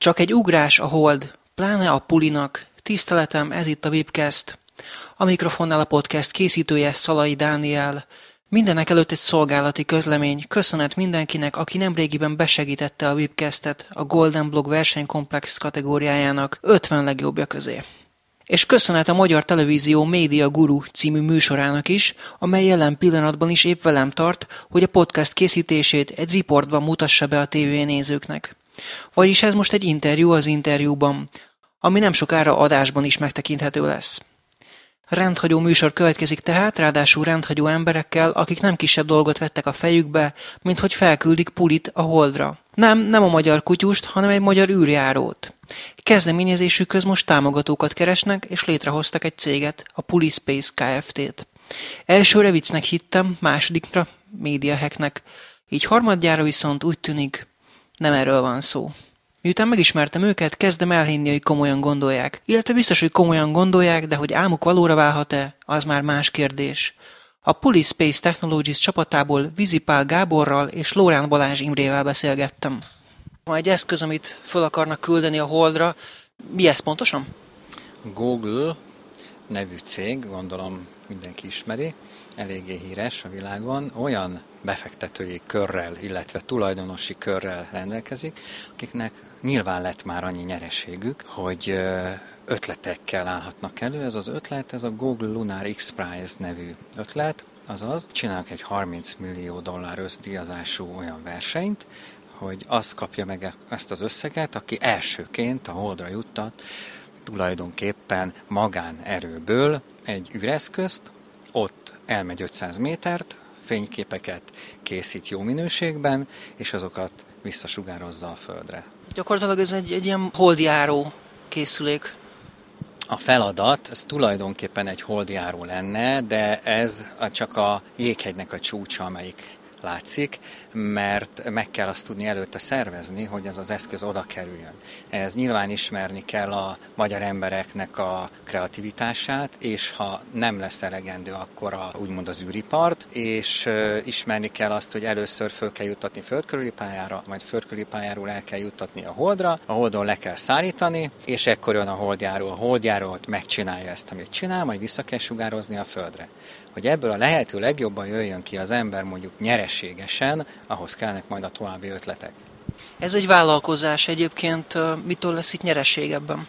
Csak egy ugrás a hold, pláne a pulinak. Tiszteletem, ez itt a Webcast. A mikrofonnál a podcast készítője Szalai Dániel. Mindenek előtt egy szolgálati közlemény. Köszönet mindenkinek, aki nemrégiben besegítette a Webcastet a Golden Blog versenykomplex kategóriájának 50 legjobbja közé. És köszönet a Magyar Televízió Média Guru című műsorának is, amely jelen pillanatban is épp velem tart, hogy a podcast készítését egy riportban mutassa be a tévénézőknek. Vagyis ez most egy interjú az interjúban, ami nem sokára adásban is megtekinthető lesz. Rendhagyó műsor következik tehát, ráadásul rendhagyó emberekkel, akik nem kisebb dolgot vettek a fejükbe, mint hogy felküldik Pulit a Holdra. Nem, nem a magyar kutyust, hanem egy magyar űrjárót. Kezdeményezésükhöz most támogatókat keresnek, és létrehoztak egy céget, a Pulispace Kft-t. Elsőre viccnek hittem, másodikra médiahacknek, így harmadjára viszont úgy tűnik, nem erről van szó. Miután megismertem őket, kezdem elhinni, hogy komolyan gondolják. Illetve biztos, hogy komolyan gondolják, de hogy álmuk valóra válhat-e, az már más kérdés. A Police Space Technologies csapatából Vizipál Gáborral és Lórán Balázs Imrével beszélgettem. Ma egy eszköz, amit föl akarnak küldeni a Holdra, mi ez pontosan? Google nevű cég, gondolom mindenki ismeri, eléggé híres a világon, olyan befektetői körrel, illetve tulajdonosi körrel rendelkezik, akiknek nyilván lett már annyi nyereségük, hogy ötletekkel állhatnak elő. Ez az ötlet, ez a Google Lunar X Prize nevű ötlet, azaz csinálnak egy 30 millió dollár öszdíjazású olyan versenyt, hogy az kapja meg ezt az összeget, aki elsőként a holdra juttat tulajdonképpen magánerőből egy üreszközt, ott elmegy 500 métert, fényképeket készít jó minőségben, és azokat visszasugározza a Földre. Gyakorlatilag ez egy, egy ilyen holdjáró készülék. A feladat, ez tulajdonképpen egy holdjáró lenne, de ez csak a jéghegynek a csúcsa, amelyik látszik, mert meg kell azt tudni előtte szervezni, hogy ez az eszköz oda kerüljön. Ez nyilván ismerni kell a magyar embereknek a kreativitását, és ha nem lesz elegendő, akkor a, úgymond az űripart, és ismerni kell azt, hogy először föl kell juttatni földkörüli pályára, majd földkörüli pályáról el kell juttatni a holdra, a holdon le kell szállítani, és ekkor jön a holdjáró. A holdjáró megcsinálja ezt, amit csinál, majd vissza kell sugározni a földre hogy ebből a lehető legjobban jöjjön ki az ember mondjuk nyereségesen, ahhoz kellnek majd a további ötletek. Ez egy vállalkozás egyébként, mitől lesz itt nyereség ebben?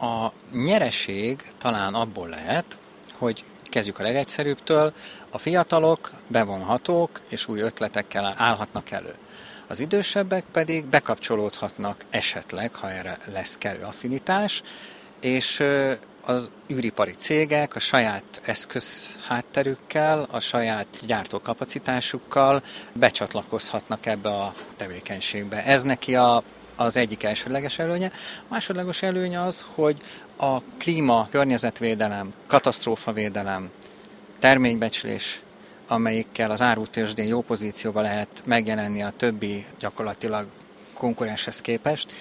A nyereség talán abból lehet, hogy kezdjük a legegyszerűbbtől, a fiatalok bevonhatók és új ötletekkel állhatnak elő. Az idősebbek pedig bekapcsolódhatnak esetleg, ha erre lesz kellő affinitás, és az űripari cégek a saját eszközhátterükkel, a saját gyártókapacitásukkal becsatlakozhatnak ebbe a tevékenységbe. Ez neki a, az egyik elsődleges előnye. A másodlagos előnye az, hogy a klíma, környezetvédelem, katasztrófavédelem, terménybecslés, amelyikkel az árutősdén jó pozícióba lehet megjelenni a többi gyakorlatilag konkurenshez képest,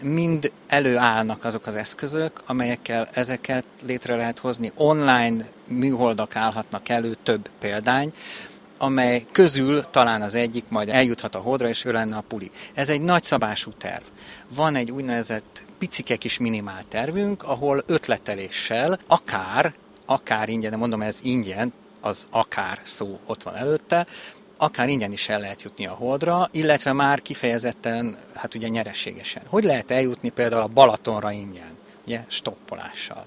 mind előállnak azok az eszközök, amelyekkel ezeket létre lehet hozni. Online műholdak állhatnak elő, több példány, amely közül talán az egyik majd eljuthat a hodra, és ő lenne a puli. Ez egy nagyszabású terv. Van egy úgynevezett picike kis minimál tervünk, ahol ötleteléssel, akár, akár ingyen, de mondom ez ingyen, az akár szó ott van előtte, akár ingyen is el lehet jutni a Holdra, illetve már kifejezetten, hát ugye nyereségesen. Hogy lehet eljutni például a Balatonra ingyen, ugye, stoppolással.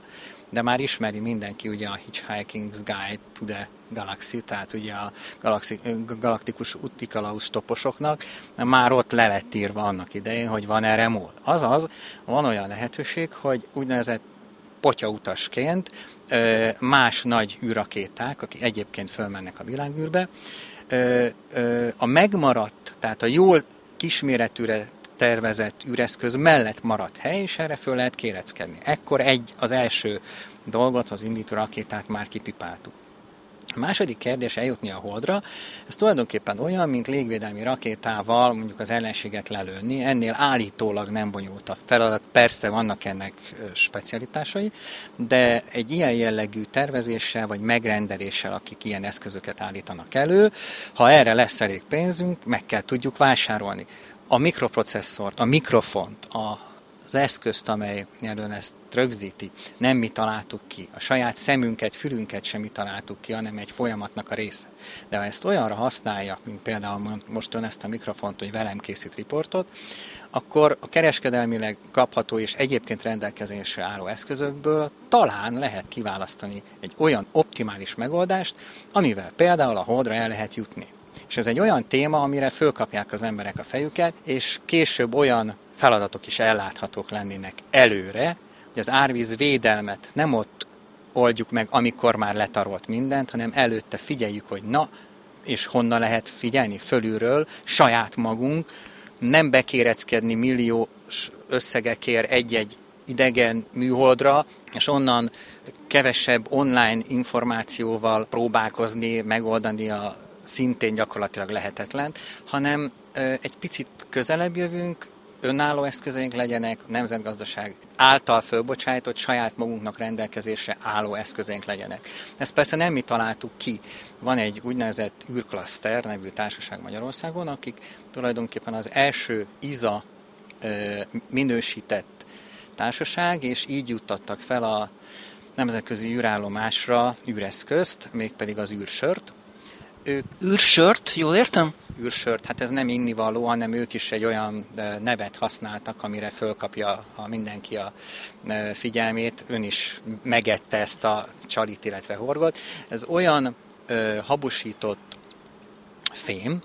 De már ismeri mindenki ugye a Hitchhiking's Guide to the Galaxy, tehát ugye a galaxi, galaktikus útikalauz stopposoknak, már ott le lett írva annak idején, hogy van erre mód. Azaz, van olyan lehetőség, hogy úgynevezett potyautasként más nagy űrakéták, akik egyébként fölmennek a világűrbe, a megmaradt, tehát a jól kisméretűre tervezett üreszköz mellett maradt hely, és erre föl lehet kéreckedni. Ekkor egy, az első dolgot, az indító rakétát már kipipáltuk. A második kérdés eljutni a Holdra, ez tulajdonképpen olyan, mint légvédelmi rakétával mondjuk az ellenséget lelőni, ennél állítólag nem bonyolult a feladat, persze vannak ennek specialitásai, de egy ilyen jellegű tervezéssel vagy megrendeléssel, akik ilyen eszközöket állítanak elő, ha erre lesz elég pénzünk, meg kell tudjuk vásárolni. A mikroprocesszort, a mikrofont, a az eszközt, amely elől ezt rögzíti, nem mi találtuk ki. A saját szemünket, fülünket sem mi találtuk ki, hanem egy folyamatnak a része. De ha ezt olyanra használja, mint például most ön ezt a mikrofont, hogy velem készít riportot, akkor a kereskedelmileg kapható és egyébként rendelkezésre álló eszközökből talán lehet kiválasztani egy olyan optimális megoldást, amivel például a holdra el lehet jutni. És ez egy olyan téma, amire fölkapják az emberek a fejüket, és később olyan feladatok is elláthatók lennének előre, hogy az árvíz védelmet nem ott oldjuk meg, amikor már letarolt mindent, hanem előtte figyeljük, hogy na, és honnan lehet figyelni fölülről, saját magunk, nem bekéreckedni milliós összegekért egy-egy idegen műholdra, és onnan kevesebb online információval próbálkozni, megoldani a szintén gyakorlatilag lehetetlen, hanem egy picit közelebb jövünk, önálló eszközeink legyenek, nemzetgazdaság által fölbocsájtott saját magunknak rendelkezésre álló eszközeink legyenek. Ezt persze nem mi találtuk ki. Van egy úgynevezett űrklaszter nevű társaság Magyarországon, akik tulajdonképpen az első IZA minősített társaság, és így juttattak fel a nemzetközi űrállomásra űreszközt, mégpedig az űrsört, ők... űrsört, jól értem? űrsört, hát ez nem innivaló, hanem ők is egy olyan nevet használtak, amire fölkapja a mindenki a figyelmét. Ön is megette ezt a csalit, illetve horgot. Ez olyan ö, habosított fém,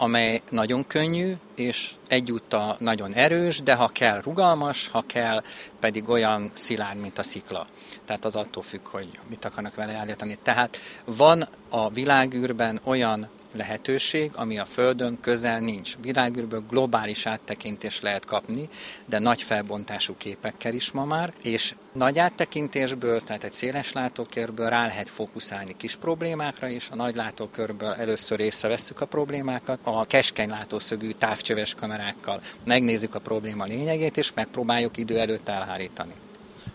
amely nagyon könnyű, és egyúttal nagyon erős, de ha kell rugalmas, ha kell pedig olyan szilárd, mint a szikla. Tehát az attól függ, hogy mit akarnak vele állítani. Tehát van a világűrben olyan lehetőség, ami a Földön közel nincs. Világűrből globális áttekintés lehet kapni, de nagy felbontású képekkel is ma már, és nagy áttekintésből, tehát egy széles látókörből rá lehet fókuszálni kis problémákra is, a nagy látókörből először észrevesszük a problémákat, a keskeny látószögű távcsöves kamerákkal megnézzük a probléma lényegét, és megpróbáljuk idő előtt elhárítani.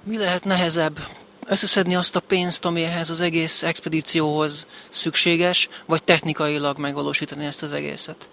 Mi lehet nehezebb? Összeszedni azt a pénzt, ami ehhez az egész expedícióhoz szükséges, vagy technikailag megvalósítani ezt az egészet?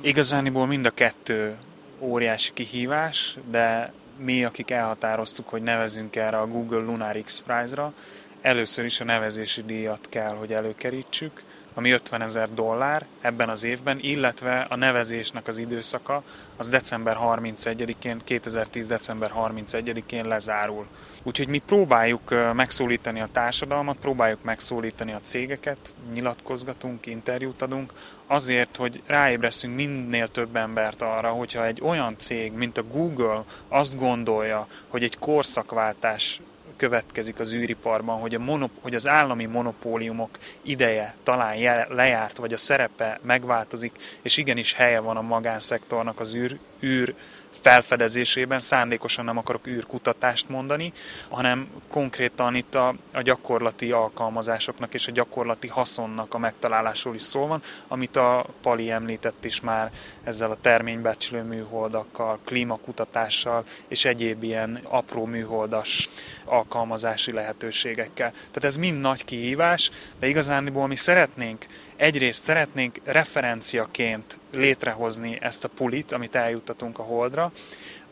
Igazániból mind a kettő óriási kihívás, de mi, akik elhatároztuk, hogy nevezünk erre a Google Lunar X Prize-ra, először is a nevezési díjat kell, hogy előkerítsük, ami 50 ezer dollár ebben az évben, illetve a nevezésnek az időszaka az december 31-én, 2010. december 31-én lezárul. Úgyhogy mi próbáljuk megszólítani a társadalmat, próbáljuk megszólítani a cégeket, nyilatkozgatunk, interjút adunk, azért, hogy ráébreszünk minél több embert arra, hogyha egy olyan cég, mint a Google azt gondolja, hogy egy korszakváltás következik az űriparban, hogy, a monop- hogy az állami monopóliumok ideje talán lejárt, vagy a szerepe megváltozik, és igenis helye van a magánszektornak az űr, űr felfedezésében, szándékosan nem akarok űrkutatást mondani, hanem konkrétan itt a, a gyakorlati alkalmazásoknak és a gyakorlati haszonnak a megtalálásról is szó van, amit a Pali említett is már ezzel a terménybecslő műholdakkal, klímakutatással és egyéb ilyen apró műholdas alkalmazási lehetőségekkel. Tehát ez mind nagy kihívás, de igazániból mi szeretnénk egyrészt szeretnénk referenciaként létrehozni ezt a pulit, amit eljuttatunk a Holdra,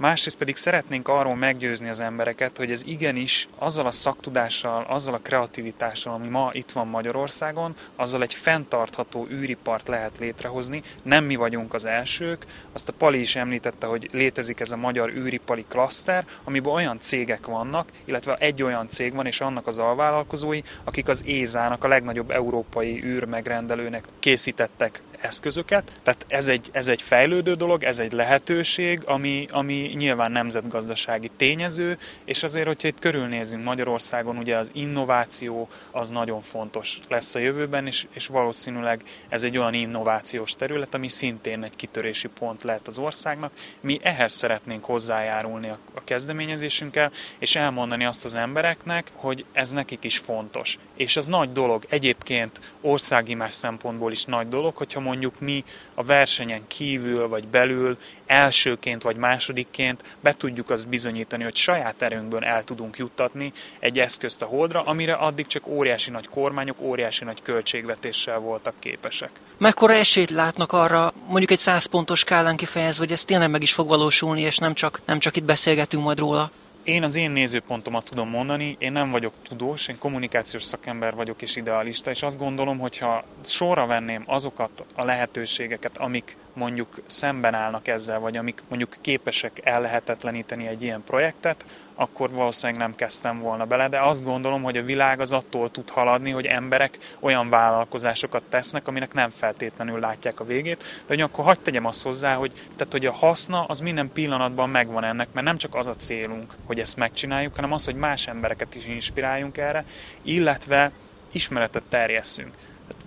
másrészt pedig szeretnénk arról meggyőzni az embereket, hogy ez igenis azzal a szaktudással, azzal a kreativitással, ami ma itt van Magyarországon, azzal egy fenntartható űripart lehet létrehozni. Nem mi vagyunk az elsők, azt a Pali is említette, hogy létezik ez a magyar űripari klaszter, amiben olyan cégek vannak, illetve egy olyan cég van, és annak az alvállalkozói, akik az ESA-nak, a legnagyobb európai űrmegrendelőnek készítettek eszközöket. Tehát ez egy, ez egy fejlődő dolog, ez egy lehetőség, ami, ami nyilván nemzetgazdasági tényező, és azért, hogyha itt körülnézünk Magyarországon, ugye az innováció az nagyon fontos lesz a jövőben, és, és valószínűleg ez egy olyan innovációs terület, ami szintén egy kitörési pont lehet az országnak. Mi ehhez szeretnénk hozzájárulni a, a kezdeményezésünkkel, és elmondani azt az embereknek, hogy ez nekik is fontos. És ez nagy dolog. Egyébként országi más szempontból is nagy dolog, hogyha mondjuk mi a versenyen kívül vagy belül elsőként vagy másodikként be tudjuk azt bizonyítani, hogy saját erőnkből el tudunk juttatni egy eszközt a holdra, amire addig csak óriási nagy kormányok, óriási nagy költségvetéssel voltak képesek. Mekkora esélyt látnak arra, mondjuk egy 100 pontos skálán kifejezve, hogy ez tényleg meg is fog valósulni, és nem csak, nem csak itt beszélgetünk majd róla? Én az én nézőpontomat tudom mondani, én nem vagyok tudós, én kommunikációs szakember vagyok és idealista, és azt gondolom, hogyha sorra venném azokat a lehetőségeket, amik mondjuk szemben állnak ezzel, vagy amik mondjuk képesek ellehetetleníteni egy ilyen projektet, akkor valószínűleg nem kezdtem volna bele, de azt gondolom, hogy a világ az attól tud haladni, hogy emberek olyan vállalkozásokat tesznek, aminek nem feltétlenül látják a végét, de hogy akkor hagyd tegyem azt hozzá, hogy, tehát, hogy a haszna az minden pillanatban megvan ennek, mert nem csak az a célunk, hogy ezt megcsináljuk, hanem az, hogy más embereket is inspiráljunk erre, illetve ismeretet terjesszünk.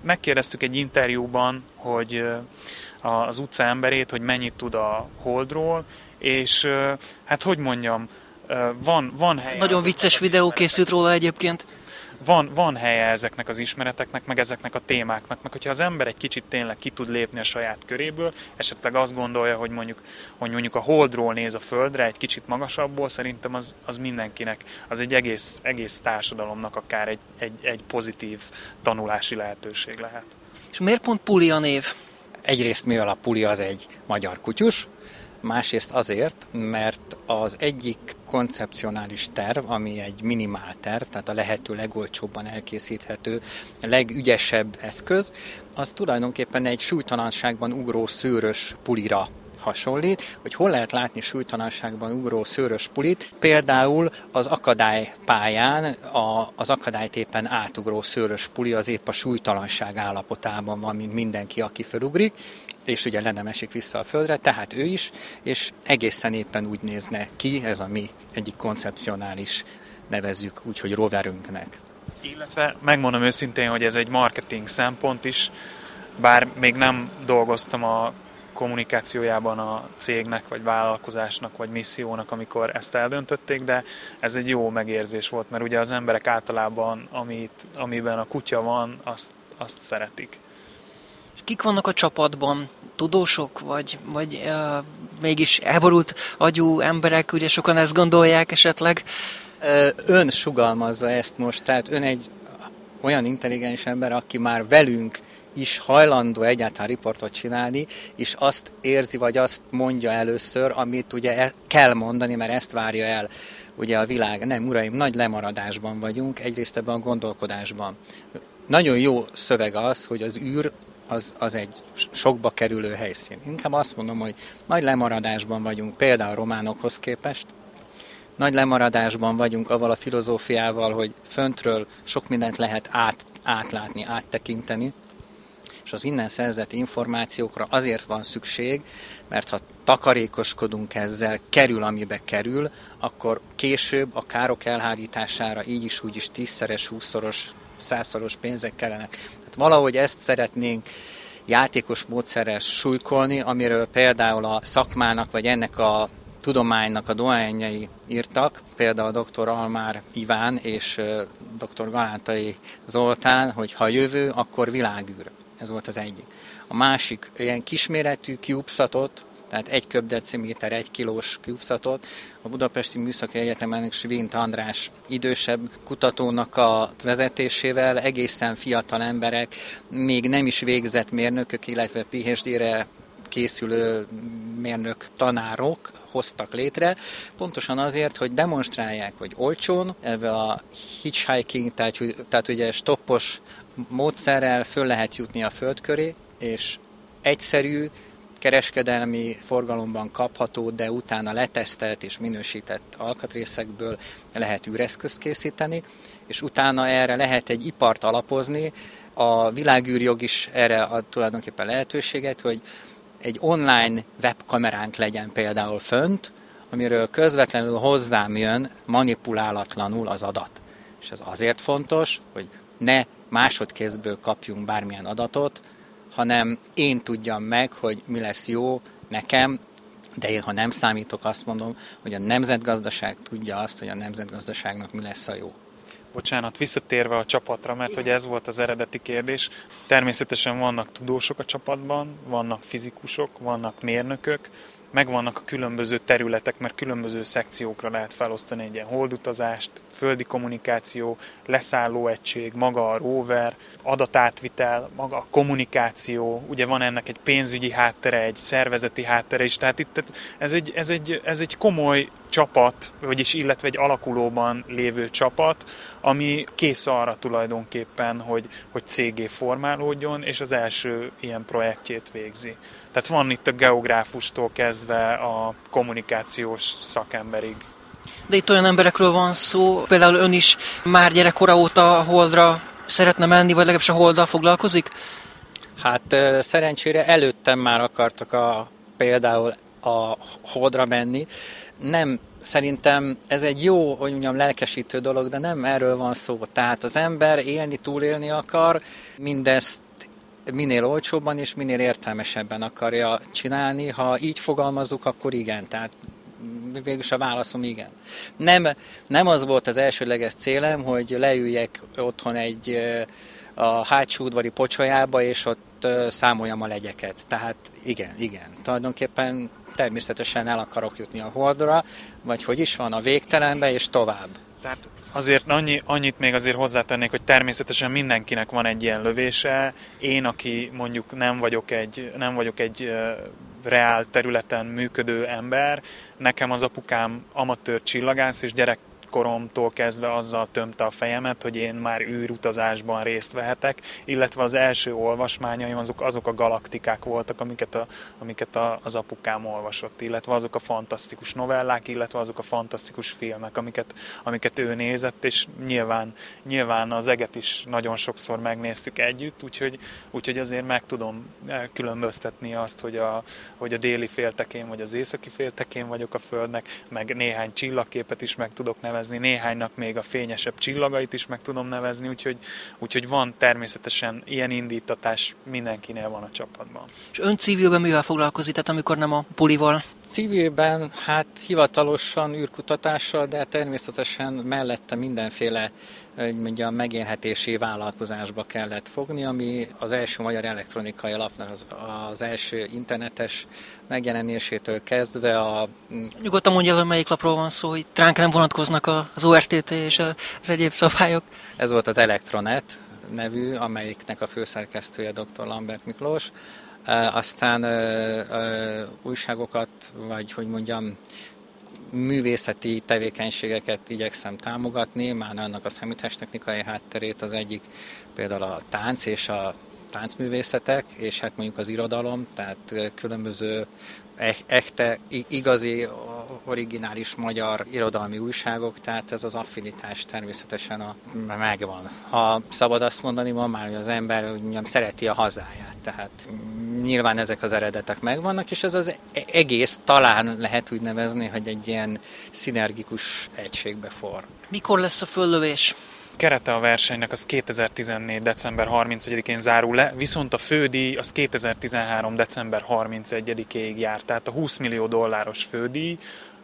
Megkérdeztük egy interjúban, hogy az utca emberét, hogy mennyit tud a Holdról, és hát hogy mondjam, van, van helye... Nagyon vicces videó készült róla egyébként. Van, van helye ezeknek az ismereteknek, meg ezeknek a témáknak, meg hogyha az ember egy kicsit tényleg ki tud lépni a saját köréből, esetleg azt gondolja, hogy mondjuk, hogy mondjuk a holdról néz a földre egy kicsit magasabbból, szerintem az, az mindenkinek, az egy egész, egész társadalomnak akár egy, egy, egy pozitív tanulási lehetőség lehet. És miért pont Puli a név? Egyrészt mivel a Puli az egy magyar kutyus, másrészt azért, mert az egyik koncepcionális terv, ami egy minimál terv, tehát a lehető legolcsóbban elkészíthető, legügyesebb eszköz, az tulajdonképpen egy súlytalanságban ugró szőrös pulira hasonlít, hogy hol lehet látni súlytalanságban ugró szőrös pulit, például az akadálypályán a, az akadálytépen átugró szőrös puli az épp a súlytalanság állapotában van, mint mindenki, aki felugrik, és ugye le nem esik vissza a földre, tehát ő is, és egészen éppen úgy nézne ki, ez a mi egyik koncepcionális nevezzük úgy, hogy roverünknek. Illetve megmondom őszintén, hogy ez egy marketing szempont is, bár még nem dolgoztam a kommunikációjában a cégnek, vagy vállalkozásnak, vagy missziónak, amikor ezt eldöntötték, de ez egy jó megérzés volt, mert ugye az emberek általában, amit, amiben a kutya van, azt, azt szeretik. És kik vannak a csapatban? Tudósok, vagy, vagy uh, mégis elborult agyú emberek, ugye sokan ezt gondolják esetleg? Ön sugalmazza ezt most, tehát ön egy olyan intelligens ember, aki már velünk is hajlandó egyáltalán riportot csinálni, és azt érzi, vagy azt mondja először, amit ugye e- kell mondani, mert ezt várja el ugye a világ. Nem, uraim, nagy lemaradásban vagyunk, egyrészt ebben a gondolkodásban. Nagyon jó szöveg az, hogy az űr az, az egy sokba kerülő helyszín. Inkább azt mondom, hogy nagy lemaradásban vagyunk, például a románokhoz képest, nagy lemaradásban vagyunk avval a filozófiával, hogy föntről sok mindent lehet át, átlátni, áttekinteni, és az innen szerzett információkra azért van szükség, mert ha takarékoskodunk ezzel, kerül, amibe kerül, akkor később a károk elhárítására így is úgy is tízszeres, húszszoros, százszoros pénzek kellenek. Tehát valahogy ezt szeretnénk játékos módszerrel súlykolni, amiről például a szakmának, vagy ennek a tudománynak a dohányai írtak, például dr. Almár Iván és dr. Galántai Zoltán, hogy ha jövő, akkor világűr. Ez volt az egyik. A másik ilyen kisméretű CubeSatot, tehát egy köbdeciméter, egy kilós CubeSatot a Budapesti Műszaki Egyetemen Svint András idősebb kutatónak a vezetésével egészen fiatal emberek, még nem is végzett mérnökök, illetve PhD-re készülő mérnök tanárok hoztak létre, pontosan azért, hogy demonstrálják, hogy olcsón, ebbe a hitchhiking, tehát, tehát ugye stoppos módszerrel föl lehet jutni a föld köré, és egyszerű, kereskedelmi forgalomban kapható, de utána letesztelt és minősített alkatrészekből lehet űreszközt készíteni, és utána erre lehet egy ipart alapozni. A világűrjog is erre ad tulajdonképpen lehetőséget, hogy egy online webkameránk legyen például fönt, amiről közvetlenül hozzám jön manipulálatlanul az adat. És ez azért fontos, hogy ne másodkézből kapjunk bármilyen adatot, hanem én tudjam meg, hogy mi lesz jó nekem, de én, ha nem számítok, azt mondom, hogy a nemzetgazdaság tudja azt, hogy a nemzetgazdaságnak mi lesz a jó. Bocsánat, visszatérve a csapatra, mert hogy ez volt az eredeti kérdés. Természetesen vannak tudósok a csapatban, vannak fizikusok, vannak mérnökök, megvannak a különböző területek, mert különböző szekciókra lehet felosztani egy ilyen holdutazást, földi kommunikáció, leszálló egység, maga a rover, adatátvitel, maga a kommunikáció, ugye van ennek egy pénzügyi háttere, egy szervezeti háttere is, tehát itt ez egy, ez egy, ez egy komoly csapat, vagyis illetve egy alakulóban lévő csapat, ami kész arra tulajdonképpen, hogy, hogy cégé formálódjon, és az első ilyen projektjét végzi. Tehát van itt a geográfustól kezdve a kommunikációs szakemberig. De itt olyan emberekről van szó, például ön is már gyerekkora óta Holdra szeretne menni, vagy legalábbis a Holddal foglalkozik? Hát szerencsére előttem már akartak a, például a Holdra menni. Nem, szerintem ez egy jó, hogy mondjam, lelkesítő dolog, de nem erről van szó. Tehát az ember élni, túlélni akar, mindezt minél olcsóbban és minél értelmesebben akarja csinálni. Ha így fogalmazzuk, akkor igen. Tehát végülis a válaszom igen. Nem, nem az volt az elsőleges célem, hogy leüljek otthon egy a hátsó udvari pocsolyába, és ott számoljam a legyeket. Tehát igen, igen. Tulajdonképpen természetesen el akarok jutni a holdra, vagy hogy is van, a végtelenbe, és tovább. Tehát Azért annyi, annyit még azért hozzátennék, hogy természetesen mindenkinek van egy ilyen lövése. Én, aki mondjuk nem vagyok egy, nem vagyok egy reál területen működő ember, nekem az apukám amatőr csillagász, és gyerek koromtól kezdve azzal tömte a fejemet, hogy én már űrutazásban részt vehetek, illetve az első olvasmányaim azok, azok a galaktikák voltak, amiket, a, amiket a, az apukám olvasott, illetve azok a fantasztikus novellák, illetve azok a fantasztikus filmek, amiket, amiket ő nézett, és nyilván, nyilván az eget is nagyon sokszor megnéztük együtt, úgyhogy, úgyhogy azért meg tudom eh, különböztetni azt, hogy a, hogy a déli féltekén vagy az északi féltekén vagyok a Földnek, meg néhány csillagképet is meg tudok nevezni, nevezni, néhánynak még a fényesebb csillagait is meg tudom nevezni, úgyhogy, úgyhogy van természetesen ilyen indítatás mindenkinél van a csapatban. És ön civilben mivel foglalkozik, tehát amikor nem a pulival? Civilben, hát hivatalosan űrkutatással, de természetesen mellette mindenféle hogy mondjam, megélhetési vállalkozásba kellett fogni, ami az első magyar elektronikai alapnak az, az első internetes megjelenésétől kezdve a... Nyugodtan mondja el, melyik lapról van szó, hogy ránk nem vonatkoznak az ORTT és az egyéb szabályok. Ez volt az Elektronet nevű, amelyiknek a főszerkesztője dr. Lambert Miklós. Aztán újságokat, vagy hogy mondjam, művészeti tevékenységeket igyekszem támogatni, már annak a számítástechnikai hátterét az egyik például a tánc és a táncművészetek, és hát mondjuk az irodalom, tehát különböző echte, igazi, originális magyar irodalmi újságok, tehát ez az affinitás természetesen a, megvan. Ha szabad azt mondani, ma már az ember mondjam, szereti a hazáját, tehát nyilván ezek az eredetek megvannak, és ez az e-, egész talán lehet úgy nevezni, hogy egy ilyen szinergikus egységbe for. Mikor lesz a föllövés? Kerete a versenynek az 2014. december 31-én zárul le, viszont a fődíj az 2013. december 31-ig jár. Tehát a 20 millió dolláros fődíj,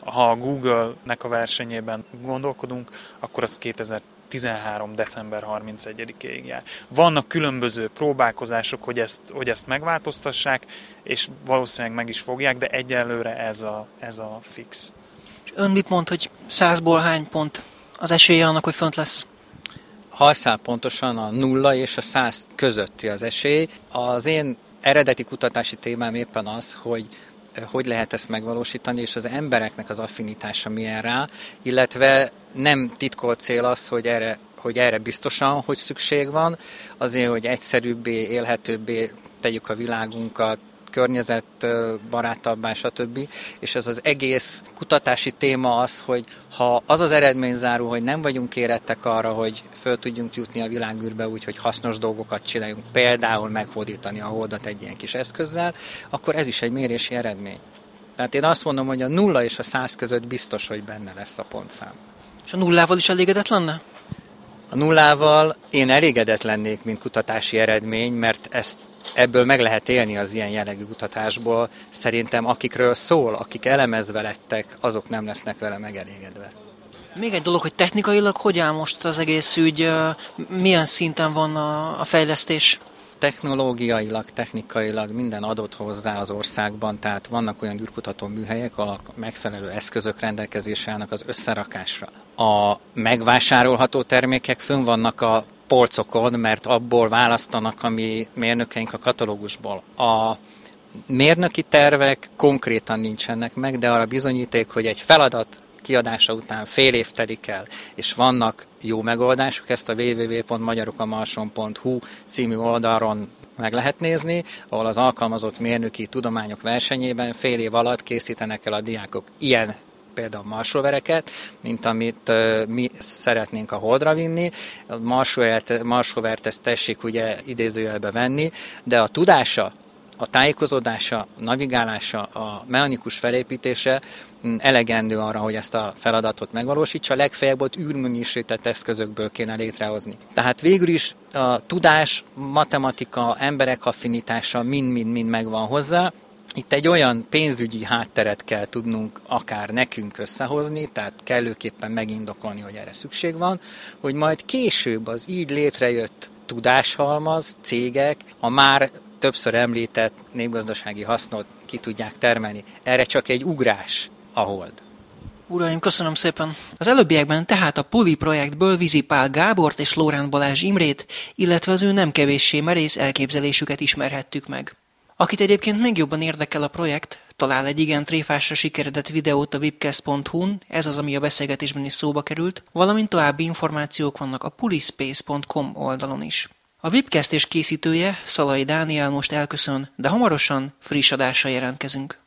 ha a Google-nek a versenyében gondolkodunk, akkor az 2013. december 31-ig jár. Vannak különböző próbálkozások, hogy ezt, hogy ezt megváltoztassák, és valószínűleg meg is fogják, de egyelőre ez a, ez a fix. És ön mit mond, hogy százból hány pont az esélye annak, hogy fönt lesz? Hajszál pontosan a nulla és a száz közötti az esély. Az én eredeti kutatási témám éppen az, hogy eh, hogy lehet ezt megvalósítani, és az embereknek az affinitása milyen rá, illetve nem titkolt cél az, hogy erre hogy erre biztosan, hogy szükség van, azért, hogy egyszerűbbé, élhetőbbé tegyük a világunkat, környezetbarátabbá, stb. És ez az egész kutatási téma az, hogy ha az az eredmény zárul, hogy nem vagyunk érettek arra, hogy föl tudjunk jutni a világűrbe úgy, hogy hasznos dolgokat csináljunk, például meghódítani a holdat egy ilyen kis eszközzel, akkor ez is egy mérési eredmény. Tehát én azt mondom, hogy a nulla és a száz között biztos, hogy benne lesz a pontszám. És a nullával is elégedett lenne? A nullával én elégedett lennék, mint kutatási eredmény, mert ezt ebből meg lehet élni az ilyen jellegű kutatásból. Szerintem akikről szól, akik elemezve lettek, azok nem lesznek vele megelégedve. Még egy dolog, hogy technikailag hogy áll most az egész ügy, milyen szinten van a, a fejlesztés? technológiailag, technikailag minden adott hozzá az országban, tehát vannak olyan űrkutató műhelyek, ahol megfelelő eszközök rendelkezésre állnak az összerakásra. A megvásárolható termékek fönn vannak a polcokon, mert abból választanak a mi mérnökeink a katalógusból. A mérnöki tervek konkrétan nincsenek meg, de arra bizonyíték, hogy egy feladat kiadása után fél év telik el, és vannak jó megoldások, ezt a www.magyarokamarson.hu című oldalon meg lehet nézni, ahol az alkalmazott mérnöki tudományok versenyében fél év alatt készítenek el a diákok ilyen például marsrovereket, mint amit mi szeretnénk a Holdra vinni. Marsrovert ezt tessék ugye idézőjelbe venni, de a tudása, a tájékozódása, a navigálása, a mechanikus felépítése mm, elegendő arra, hogy ezt a feladatot megvalósítsa, legfeljebb ott űrműnyisített eszközökből kéne létrehozni. Tehát végül is a tudás, matematika, emberek affinitása mind-mind-mind megvan hozzá, itt egy olyan pénzügyi hátteret kell tudnunk akár nekünk összehozni, tehát kellőképpen megindokolni, hogy erre szükség van, hogy majd később az így létrejött tudáshalmaz, cégek, a már többször említett népgazdasági hasznot ki tudják termelni. Erre csak egy ugrás a hold. Uraim, köszönöm szépen! Az előbbiekben tehát a Puli projektből Vizipál Gábort és Lórán Balázs Imrét, illetve az ő nem kevéssé merész elképzelésüket ismerhettük meg. Akit egyébként még jobban érdekel a projekt, talál egy igen tréfásra sikeredett videót a webcast.hu-n, ez az, ami a beszélgetésben is szóba került, valamint további információk vannak a pulispace.com oldalon is. A webcast és készítője, Szalai Dániel most elköszön, de hamarosan friss adással jelentkezünk.